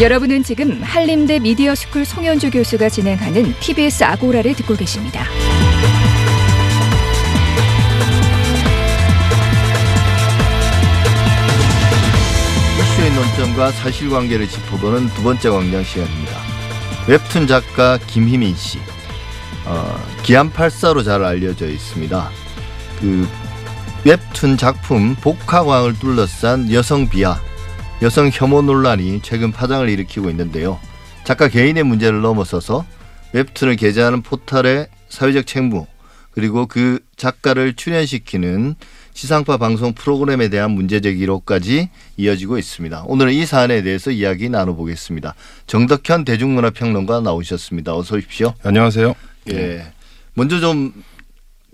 여러분은 지금 한림대 미디어스쿨 송현주 교수가 진행하는 TBS 아고라를 듣고 계십니다. 이슈의 논점과 사실관계를 짚어보는 두 번째 광장 시간입니다. 웹툰 작가 김희민 씨, 어, 기안84로 잘 알려져 있습니다. 그 웹툰 작품 복화광을 둘러싼 여성 비하, 여성 혐오 논란이 최근 파장을 일으키고 있는데요. 작가 개인의 문제를 넘어서서 웹툰을 게재하는 포털의 사회적 책무 그리고 그 작가를 출연시키는 지상파 방송 프로그램에 대한 문제 제기로까지 이어지고 있습니다. 오늘은 이 사안에 대해서 이야기 나눠보겠습니다. 정덕현 대중문화평론가 나오셨습니다. 어서 오십시오. 안녕하세요. 예. 먼저 좀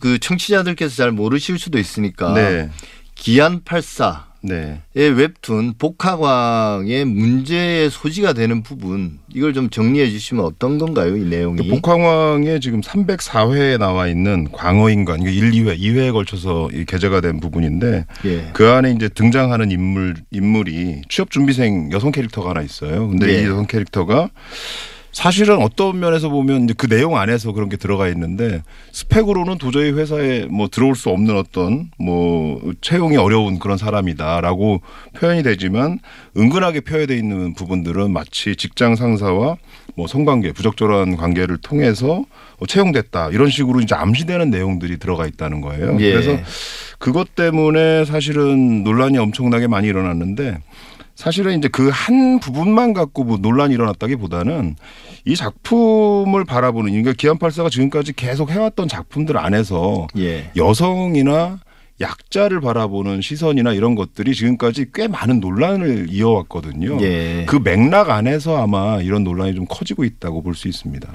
그 청취자들께서 잘 모르실 수도 있으니까 네. 기안 84의 네. 웹툰 복화광의 문제의 소지가 되는 부분 이걸 좀 정리해 주시면 어떤 건가요, 이 내용이? 그 복황왕에 지금 304회에 나와 있는 광어인간, 이게 1, 2회, 2회에 걸쳐서 이 게재가 된 부분인데 예. 그 안에 이제 등장하는 인물, 인물이 취업 준비생 여성 캐릭터가 하나 있어요. 근데 예. 이 여성 캐릭터가 사실은 어떤 면에서 보면 이제 그 내용 안에서 그런 게 들어가 있는데 스펙으로는 도저히 회사에 뭐 들어올 수 없는 어떤 뭐 채용이 어려운 그런 사람이다라고 표현이 되지만 은근하게 표현되어 있는 부분들은 마치 직장 상사와 뭐 성관계 부적절한 관계를 통해서 어, 채용됐다 이런 식으로 이제 암시되는 내용들이 들어가 있다는 거예요. 예. 그래서 그것 때문에 사실은 논란이 엄청나게 많이 일어났는데 사실은 이제 그 한 부분만 갖고 뭐 논란이 일어났다기보다는 이 작품을 바라보는 그러니까 기안팔사가 지금까지 계속 해왔던 작품들 안에서 예. 여성이나 약자를 바라보는 시선이나 이런 것들이 지금까지 꽤 많은 논란을 이어왔거든요. 예. 그 맥락 안에서 아마 이런 논란이 좀 커지고 있다고 볼 수 있습니다.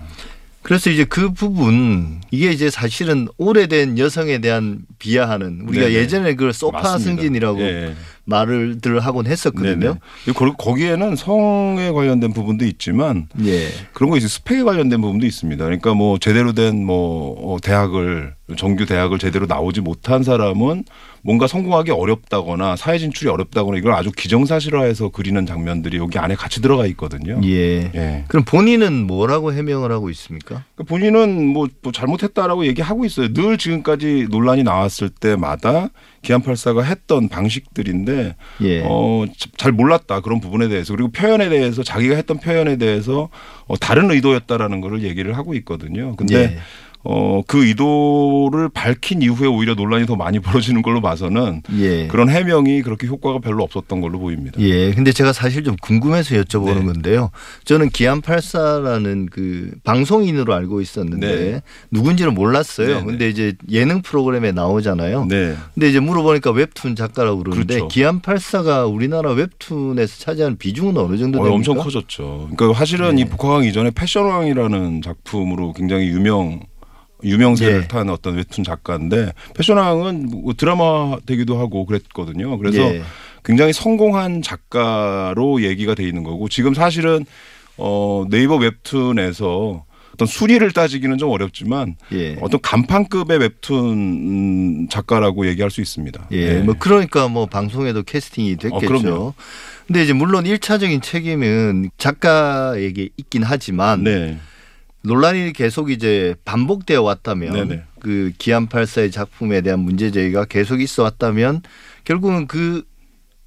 그래서 이제 그 부분 이게 이제 사실은 오래된 여성에 대한 비하하는 우리가 네네. 예전에 그걸 소파 맞습니다. 승진이라고 예. 말을들 하곤 했었거든요. 네네. 그리고 거기에는 성에 관련된 부분도 있지만 예. 그런 거 이제 스펙에 관련된 부분도 있습니다. 그러니까 뭐 제대로 된 뭐 대학을 정규 대학을 제대로 나오지 못한 사람은 뭔가 성공하기 어렵다거나 사회 진출이 어렵다거나 이걸 아주 기정사실화해서 그리는 장면들이 여기 안에 같이 들어가 있거든요. 예. 예. 그럼 본인은 뭐라고 해명을 하고 있습니까? 그러니까 본인은 뭐, 뭐 잘못했다라고 얘기하고 있어요. 늘 지금까지 논란이 나왔을 때마다 기안84가 했던 방식들인데 예. 어, 잘 몰랐다 그런 부분에 대해서 그리고 표현에 대해서 자기가 했던 표현에 대해서 어, 다른 의도였다라는 거를 얘기를 하고 있거든요. 근데 예. 어, 그 의도를 밝힌 이후에 오히려 논란이 더 많이 벌어지는 걸로 봐서는 예. 그런 해명이 그렇게 효과가 별로 없었던 걸로 보입니다. 예. 근데 제가 사실 좀 궁금해서 여쭤보는 네. 건데요. 저는 기안84라는 그 방송인으로 알고 있었는데 네. 누군지는 몰랐어요. 네, 네. 근데 이제 예능 프로그램에 나오잖아요. 네. 근데 이제 물어보니까 웹툰 작가라고 그러는데 그렇죠. 기안84가 우리나라 웹툰에서 차지하는 비중은 어느 정도 어, 됩니까? 엄청 커졌죠. 그러니까 사실은 네. 이 복화강 이전에 패션왕이라는 작품으로 굉장히 유명 유명세를 예. 탄 어떤 웹툰 작가인데 패션왕은 뭐 드라마 되기도 하고 그랬거든요. 그래서 예. 굉장히 성공한 작가로 얘기가 돼 있는 거고 지금 사실은 어 네이버 웹툰에서 어떤 순위를 따지기는 좀 어렵지만 예. 어떤 간판급의 웹툰 작가라고 얘기할 수 있습니다. 예, 네. 뭐 그러니까 뭐 방송에도 캐스팅이 됐겠죠. 어. 근데 이제 물론 일차적인 책임은 작가에게 있긴 하지만 네. 논란이 계속 이제 반복되어 왔다면 네네. 그 기안84의 작품에 대한 문제 제기가 계속 있어 왔다면 결국은 그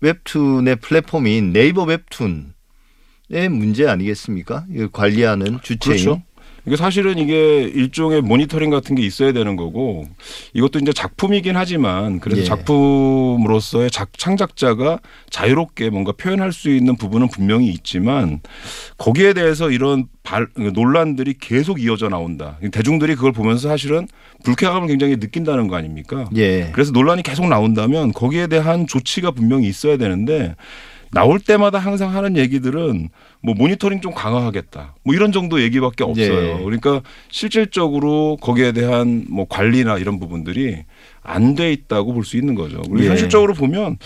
웹툰의 플랫폼인 네이버 웹툰의 문제 아니겠습니까? 이걸 관리하는 주체인 그렇죠. 이게 사실은 이게 일종의 모니터링 같은 게 있어야 되는 거고 이것도 이제 작품이긴 하지만 그래서 예. 작품으로서의 작, 창작자가 자유롭게 뭔가 표현할 수 있는 부분은 분명히 있지만 거기에 대해서 이런 발, 논란들이 계속 이어져 나온다. 대중들이 그걸 보면서 사실은 불쾌감을 굉장히 느낀다는 거 아닙니까? 예. 그래서 논란이 계속 나온다면 거기에 대한 조치가 분명히 있어야 되는데 나올 때마다 항상 하는 얘기들은 뭐 모니터링 좀 강화하겠다. 뭐 이런 정도 얘기밖에 없어요. 예. 그러니까 실질적으로 거기에 대한 뭐 관리나 이런 부분들이 안 돼 있다고 볼 수 있는 거죠. 그리고 예. 현실적으로 보면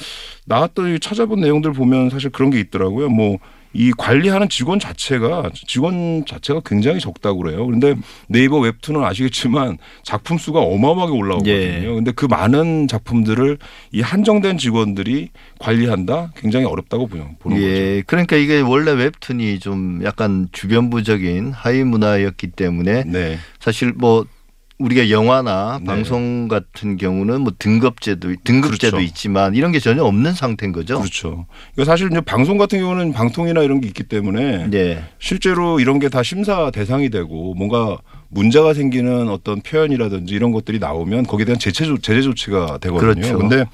나왔던 이 찾아본 내용들 보면 사실 그런 게 있더라고요. 뭐 이 관리하는 직원 자체가 직원 자체가 굉장히 적다고 그래요. 그런데 네이버 웹툰은 아시겠지만 작품 수가 어마어마하게 올라오거든요. 예. 근데 그 많은 작품들을 이 한정된 직원들이 관리한다 굉장히 어렵다고 보는 보는 거죠. 예, 그러니까 이게 원래 웹툰이 좀 약간 주변부적인 하위 문화였기 때문에 네. 사실 뭐 우리가 영화나 네. 방송 같은 경우는 뭐 등급제도 등급제도 그렇죠. 있지만 이런 게 전혀 없는 상태인 거죠. 그렇죠. 이거 사실 이제 방송 같은 경우는 방통이나 이런 게 있기 때문에 예. 실제로 이런 게 다 심사 대상이 되고 뭔가 문제가 생기는 어떤 표현이라든지 이런 것들이 나오면 거기에 대한 제재, 조- 제재 조치가 되거든요. 그렇죠. 근데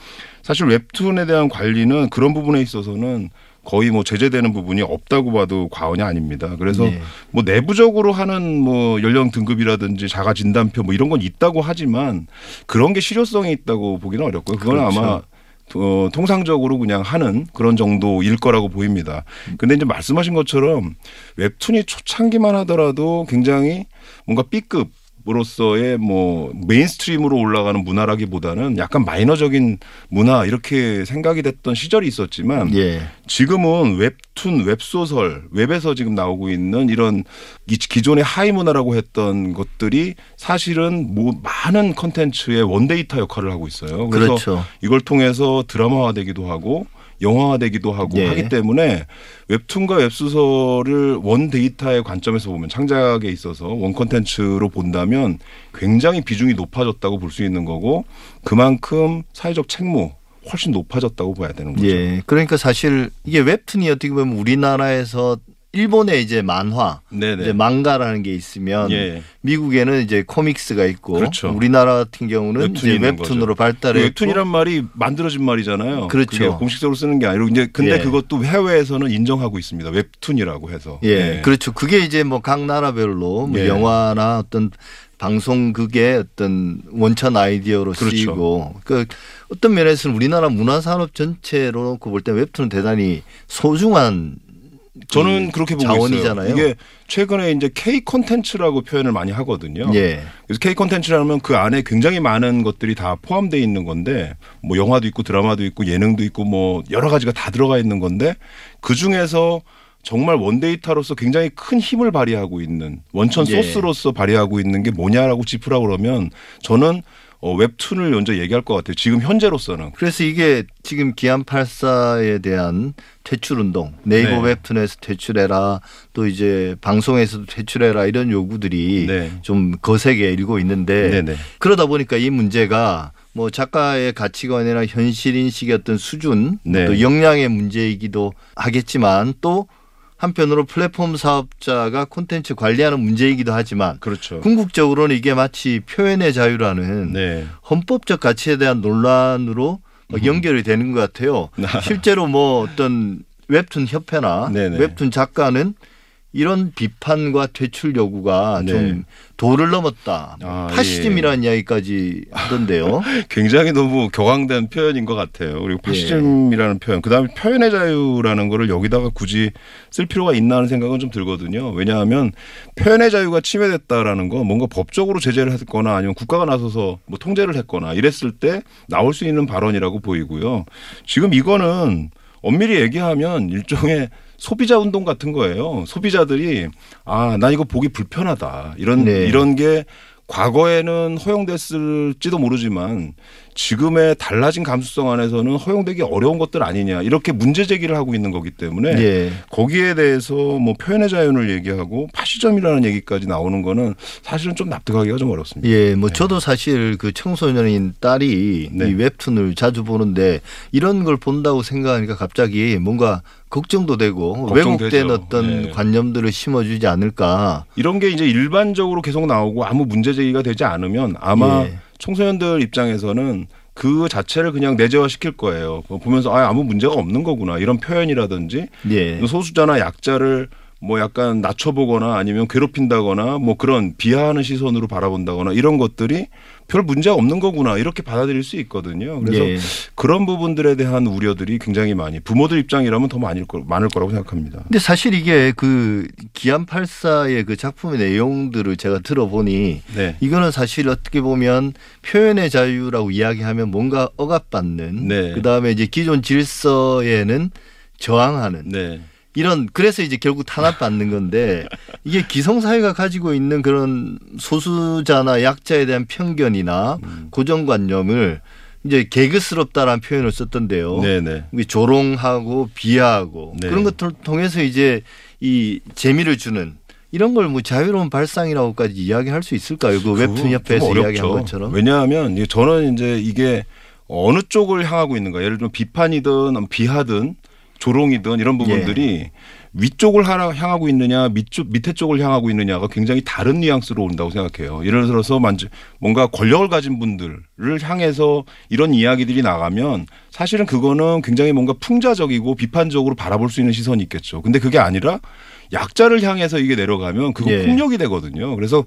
사실 웹툰에 대한 관리는 그런 부분에 있어서는 거의 뭐 제재되는 부분이 없다고 봐도 과언이 아닙니다. 그래서 네. 뭐 내부적으로 하는 뭐 연령 등급이라든지 자가 진단표 뭐 이런 건 있다고 하지만 그런 게 실효성이 있다고 보기는 어렵고요. 그건 그렇죠. 아마 어, 통상적으로 그냥 하는 그런 정도일 거라고 보입니다. 근데 이제 말씀하신 것처럼 웹툰이 초창기만 하더라도 굉장히 뭔가 B급 으로서의 뭐 mainstream으로 올라가는 문화라기보다는 약간 마이너적인 문화 이렇게 생각이 됐던 시절이 있었지만 예. 지금은 웹툰, 웹소설, 웹에서 지금 나오고 있는 이런 이 기존의 하위 문화라고 했던 것들이 사실은 뭐 많은 컨텐츠의 원데이터 역할을 하고 있어요. 그래서 그렇죠. 이걸 통해서 드라마화되기도 하고 영화화되기도 하고 예. 하기 때문에 웹툰과 웹소설을 원 데이터의 관점에서 보면 창작에 있어서 원 컨텐츠로 본다면 굉장히 비중이 높아졌다고 볼 수 있는 거고 그만큼 사회적 책무 훨씬 높아졌다고 봐야 되는 거죠. 예. 그러니까 사실 이게 웹툰이 어떻게 보면 우리나라에서 일본에 이제 만화, 네네. 이제 망가라는 게 있으면 예. 미국에는 이제 코믹스가 있고 그렇죠. 우리나라 같은 경우는 웹툰 으로 거죠. 발달해 웹툰이란 말이 만들어진 말이잖아요. 그렇죠. 공식적으로 쓰는 게 아니고 이제 근데 예. 그것도 해외에서는 인정하고 있습니다. 웹툰이라고 해서. 예, 그렇죠. 그게 이제 뭐 각 나라별로 뭐 예. 영화나 어떤 방송국의 어떤 원천 아이디어로 그렇죠. 쓰이고 그 어떤 면에서는 우리나라 문화산업 전체로 놓고 볼 때 웹툰은 대단히 소중한 저는 그 그렇게 보고 자원이잖아요. 있어요. 이게 최근에 이제 K 콘텐츠라고 표현을 많이 하거든요. 예. 그래서 K 콘텐츠라면 그 안에 굉장히 많은 것들이 다 포함되어 있는 건데 뭐 영화도 있고 드라마도 있고 예능도 있고 뭐 여러 가지가 다 들어가 있는 건데 그 중에서 정말 원데이터로서 굉장히 큰 힘을 발휘하고 있는 원천 예. 소스로서 발휘하고 있는 게 뭐냐라고 짚으라고 그러면 저는 어, 웹툰을 먼저 얘기할 것 같아요. 지금 현재로서는. 그래서 이게 지금 기안 84에 대한 퇴출 운동, 네이버 네. 웹툰에서 퇴출해라, 또 이제 방송에서도 퇴출해라 이런 요구들이 네. 좀 거세게 일고 있는데 네네. 그러다 보니까 이 문제가 뭐 작가의 가치관이나 현실 인식의 어떤 수준, 네. 또 역량의 문제이기도 하겠지만 또 한편으로 플랫폼 사업자가 콘텐츠 관리하는 문제이기도 하지만 그렇죠. 궁극적으로는 이게 마치 표현의 자유라는 네. 헌법적 가치에 대한 논란으로 연결이 되는 것 같아요. 실제로 뭐 어떤 웹툰 협회나 네네. 웹툰 작가는 이런 비판과 퇴출 요구가 네. 좀 도를 넘었다. 아, 파시즘이라는 이야기까지 하던데요. 굉장히 너무 격앙된 표현인 것 같아요. 그리고 예. 파시즘이라는 표현, 그다음에 표현의 자유라는 거를 여기다가 굳이 쓸 필요가 있나 하는 생각은 좀 들거든요. 왜냐하면 표현의 자유가 침해됐다라는 건 뭔가 법적으로 제재를 했거나 아니면 국가가 나서서 뭐 통제를 했거나 이랬을 때 나올 수 있는 발언이라고 보이고요. 지금 이거는 엄밀히 얘기하면 일종의 소비자 운동 같은 거예요. 소비자들이 아, 나 이거 보기 불편하다. 이런 네. 이런 게 과거에는 허용됐을지도 모르지만 지금의 달라진 감수성 안에서는 허용되기 어려운 것들 아니냐 이렇게 문제 제기를 하고 있는 거기 때문에 예. 거기에 대해서 뭐 표현의 자유를 얘기하고 파시점이라는 얘기까지 나오는 거는 사실은 좀 납득하기가 좀 어렵습니다. 예, 뭐 저도 사실 그 청소년인 딸이 네. 이 웹툰을 자주 보는데 이런 걸 본다고 생각하니까 갑자기 뭔가 걱정도 되고 걱정되죠. 왜곡된 어떤 네. 관념들을 심어주지 않을까. 이런 게 이제 일반적으로 계속 나오고 아무 문제 제기가 되지 않으면 아마 예. 청소년들 입장에서는 그 자체를 그냥 내재화 시킬 거예요. 그거 보면서 아, 아무 문제가 없는 거구나 이런 표현이라든지 예. 소수자나 약자를 뭐 약간 낮춰보거나 아니면 괴롭힌다거나 뭐 그런 비하하는 시선으로 바라본다거나 이런 것들이 별 문제가 없는 거구나 이렇게 받아들일 수 있거든요. 그래서 예. 그런 부분들에 대한 우려들이 굉장히 많이 부모들 입장이라면 더 많을, 거, 많을 거라고 생각합니다. 근데 사실 이게 그 기안 84의 그 작품의 내용들을 제가 들어보니 네. 이거는 사실 어떻게 보면 표현의 자유라고 이야기하면 뭔가 억압받는 네. 그다음에 이제 기존 질서에는 저항하는 네. 이런 그래서 이제 결국 탄압받는 건데 이게 기성사회가 가지고 있는 그런 소수자나 약자에 대한 편견이나 음. 고정관념을 이제 개그스럽다라는 표현을 썼던데요. 네네. 조롱하고 비하하고 네. 그런 것들을 통해서 이제 이 재미를 주는 이런 걸 뭐 자유로운 발상이라고까지 이야기할 수 있을까요? 그 웹툰 협회에서 좀 이야기한. 것처럼. 왜냐하면 저는 이제 이게 어느 쪽을 향하고 있는가. 예를 들면 비판이든 비하든 조롱이든 이런 부분들이 예. 위쪽을 향하고 있느냐 밑쪽 밑에 쪽을 향하고 있느냐가 굉장히 다른 뉘앙스로 온다고 생각해요. 예를 들어서 뭔가 권력을 가진 분들을 향해서 이런 이야기들이 나가면 사실은 그거는 굉장히 뭔가 풍자적이고 비판적으로 바라볼 수 있는 시선이 있겠죠. 근데 그게 아니라 약자를 향해서 이게 내려가면 그거 예. 폭력이 되거든요. 그래서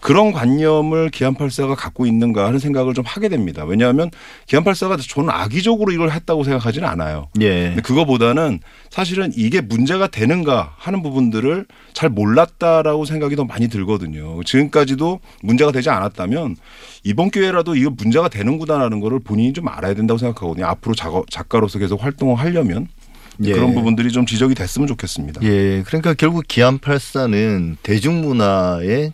그런 관념을 기안84가 갖고 있는가 하는 생각을 좀 하게 됩니다. 왜냐하면 기안84가 저는 악의적으로 이걸 했다고 생각하지는 않아요. 예. 그거보다는 사실은 이게 문제가 되는가 하는 부분들을 잘 몰랐다라고 생각이 더 많이 들거든요. 지금까지도 문제가 되지 않았다면 이번 기회라도 이거 문제가 되는구나라는 거를 본인이 좀 알아야 된다고 생각하거든요. 앞으로 작업, 작가로서 계속 활동을 하려면 예. 그런 부분들이 좀 지적이 됐으면 좋겠습니다. 예. 그러니까 결국 기안84는 대중문화의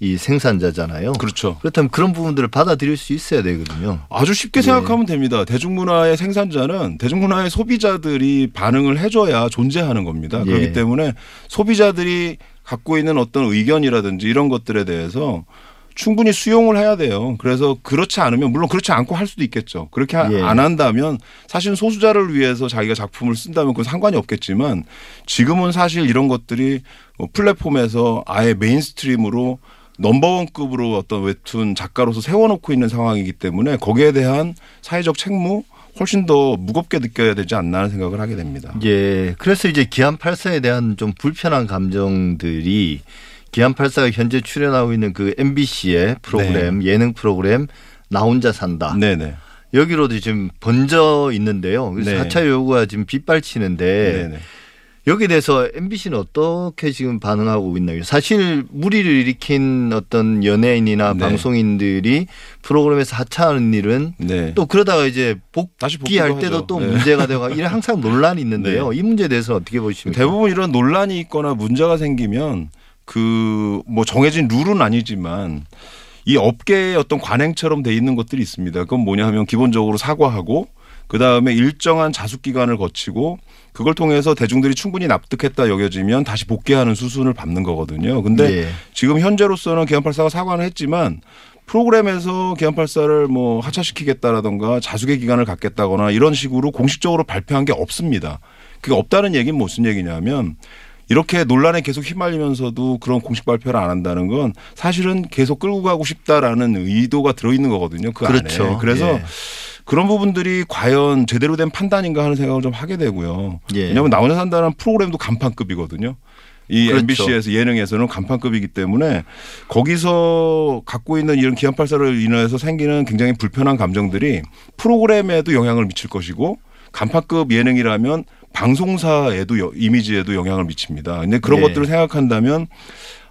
이 생산자잖아요. 그렇죠. 그렇다면 그런 부분들을 받아들일 수 있어야 되거든요. 아주 쉽게 예. 생각하면 됩니다. 대중문화의 생산자는 대중문화의 소비자들이 반응을 해줘야 존재하는 겁니다. 예. 그렇기 때문에 소비자들이 갖고 있는 어떤 의견이라든지 이런 것들에 대해서 충분히 수용을 해야 돼요. 그래서 그렇지 않으면 물론 그렇지 않고 할 수도 있겠죠. 그렇게 하- 예. 안 한다면 사실 소수자를 위해서 자기가 작품을 쓴다면 그건 상관이 없겠지만 지금은 사실 이런 것들이 뭐 플랫폼에서 아예 mainstream으로 number one급으로 어떤 웹툰 작가로서 세워놓고 있는 상황이기 때문에 거기에 대한 사회적 책무 훨씬 더 무겁게 느껴야 되지 않나 하는 생각을 하게 됩니다. 예. 그래서 이제 기안84에 대한 좀 불편한 감정들이 기안84가 현재 출연하고 있는 그 MBC의 프로그램, 예능 프로그램 나 혼자 산다. 네네. 여기로도 지금 번져 있는데요. 그래서 네. 하차 요구가 지금 빗발치는데 네네. 여기에 대해서 MBC는 어떻게 지금 반응하고 있나요? 사실 무리를 일으킨 어떤 연예인이나 네. 방송인들이 프로그램에서 하차하는 일은 네. 또 그러다가 이제 복귀할 때도 하죠. 또 네. 문제가 되고 이런 항상 논란이 있는데요. 이 문제에 대해서는 어떻게 보십니까? 대부분 이런 논란이 있거나 문제가 생기면 그 뭐 정해진 룰은 아니지만 이 업계의 어떤 관행처럼 돼 있는 것들이 있습니다. 그건 뭐냐 하면 기본적으로 사과하고 그 다음에 일정한 자숙 기간을 거치고 그걸 통해서 대중들이 충분히 납득했다 여겨지면 다시 복귀하는 수순을 밟는 거거든요. 근데 예. 지금 현재로서는 기안84가 사과는 했지만 프로그램에서 기안84를 뭐 하차시키겠다라던가 자숙의 기간을 갖겠다거나 이런 식으로 공식적으로 발표한 게 없습니다. 그게 없다는 얘기는 무슨 얘기냐면 이렇게 논란에 계속 휘말리면서도 그런 공식 발표를 안 한다는 건 사실은 계속 끌고 가고 싶다라는 의도가 들어있는 거거든요. 그 그렇죠. 안에. 그래서 예. 그런 부분들이 과연 제대로 된 판단인가 하는 생각을 좀 하게 되고요. 예. 왜냐하면 나 혼자 산다는 프로그램도 간판급이거든요. 이 그렇죠. MBC에서 예능에서는 간판급이기 때문에 거기서 갖고 있는 이런 기안84를 인해서 생기는 굉장히 불편한 감정들이 프로그램에도 영향을 미칠 것이고 간판급 예능이라면 방송사에도 여- 이미지에도 영향을 미칩니다. 근데 그런 네. 것들을 생각한다면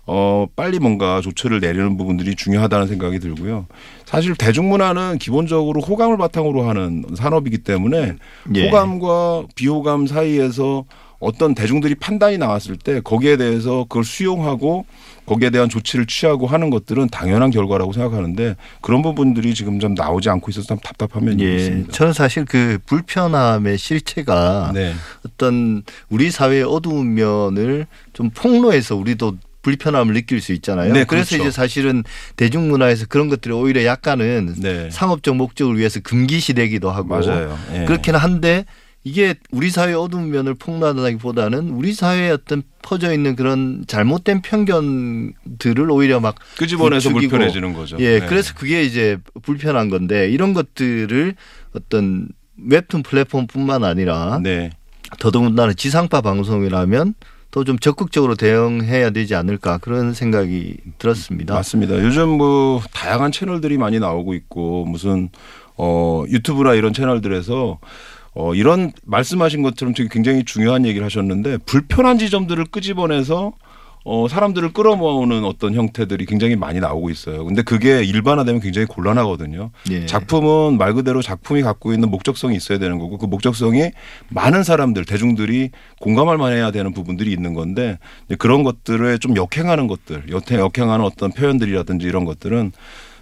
어 빨리 뭔가 조처를 내리는 부분들이 중요하다는 생각이 들고요. 사실 대중문화는 기본적으로 호감을 바탕으로 하는 산업이기 때문에 예. 호감과 비호감 사이에서 어떤 대중들이 판단이 나왔을 때 거기에 대해서 그걸 수용하고 거기에 대한 조치를 취하고 하는 것들은 당연한 결과라고 생각하는데 그런 부분들이 지금 좀 나오지 않고 있어서 참 답답한 면이 예. 있습니다. 저는 사실 그 불편함의 실체가 네. 어떤 우리 사회의 어두운 면을 좀 폭로해서 우리도 불편함을 느낄 수 있잖아요. 네, 그래서 그렇죠. 이제 사실은 대중문화에서 그런 것들이 오히려 약간은 네. 상업적 목적을 위해서 금기시되기도 하고 맞아요. 예. 그렇기는 한데 이게 우리 사회의 어두운 면을 폭로하다기보다는 우리 사회에 어떤 퍼져 있는 그런 잘못된 편견들을 오히려 막 끄집어내서 부추기고 불편해지는 거죠. 예, 네. 그래서 그게 이제 불편한 건데 이런 것들을 어떤 웹툰 플랫폼뿐만 아니라 네. 더더군다나 지상파 방송이라면 더좀 적극적으로 대응해야 되지 않을까 그런 생각이 들었습니다. 맞습니다. 요즘 뭐 다양한 채널들이 많이 나오고 있고 무슨 어 유튜브나 이런 채널들에서 어 이런 말씀하신 것처럼 되게 굉장히 중요한 얘기를 하셨는데 불편한 지점들을 끄집어내서 어, 사람들을 끌어모으는 어떤 형태들이 굉장히 많이 나오고 있어요. 근데 그게 일반화되면 굉장히 곤란하거든요. 예. 작품은 말 그대로 작품이 갖고 있는 목적성이 있어야 되는 거고 그 목적성이 많은 사람들 대중들이 공감할 만해야 되는 부분들이 있는 건데 그런 것들을 좀 역행하는 것들 역행 역행하는 어떤 표현들이라든지 이런 것들은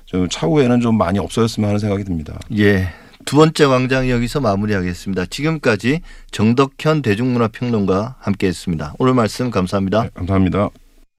좀 차후에는 좀 많이 없어졌으면 하는 생각이 듭니다. 예. 두 번째 광장 여기서 마무리하겠습니다. 지금까지 정덕현 대중문화평론가 함께했습니다. 오늘 말씀 감사합니다. 네, 감사합니다.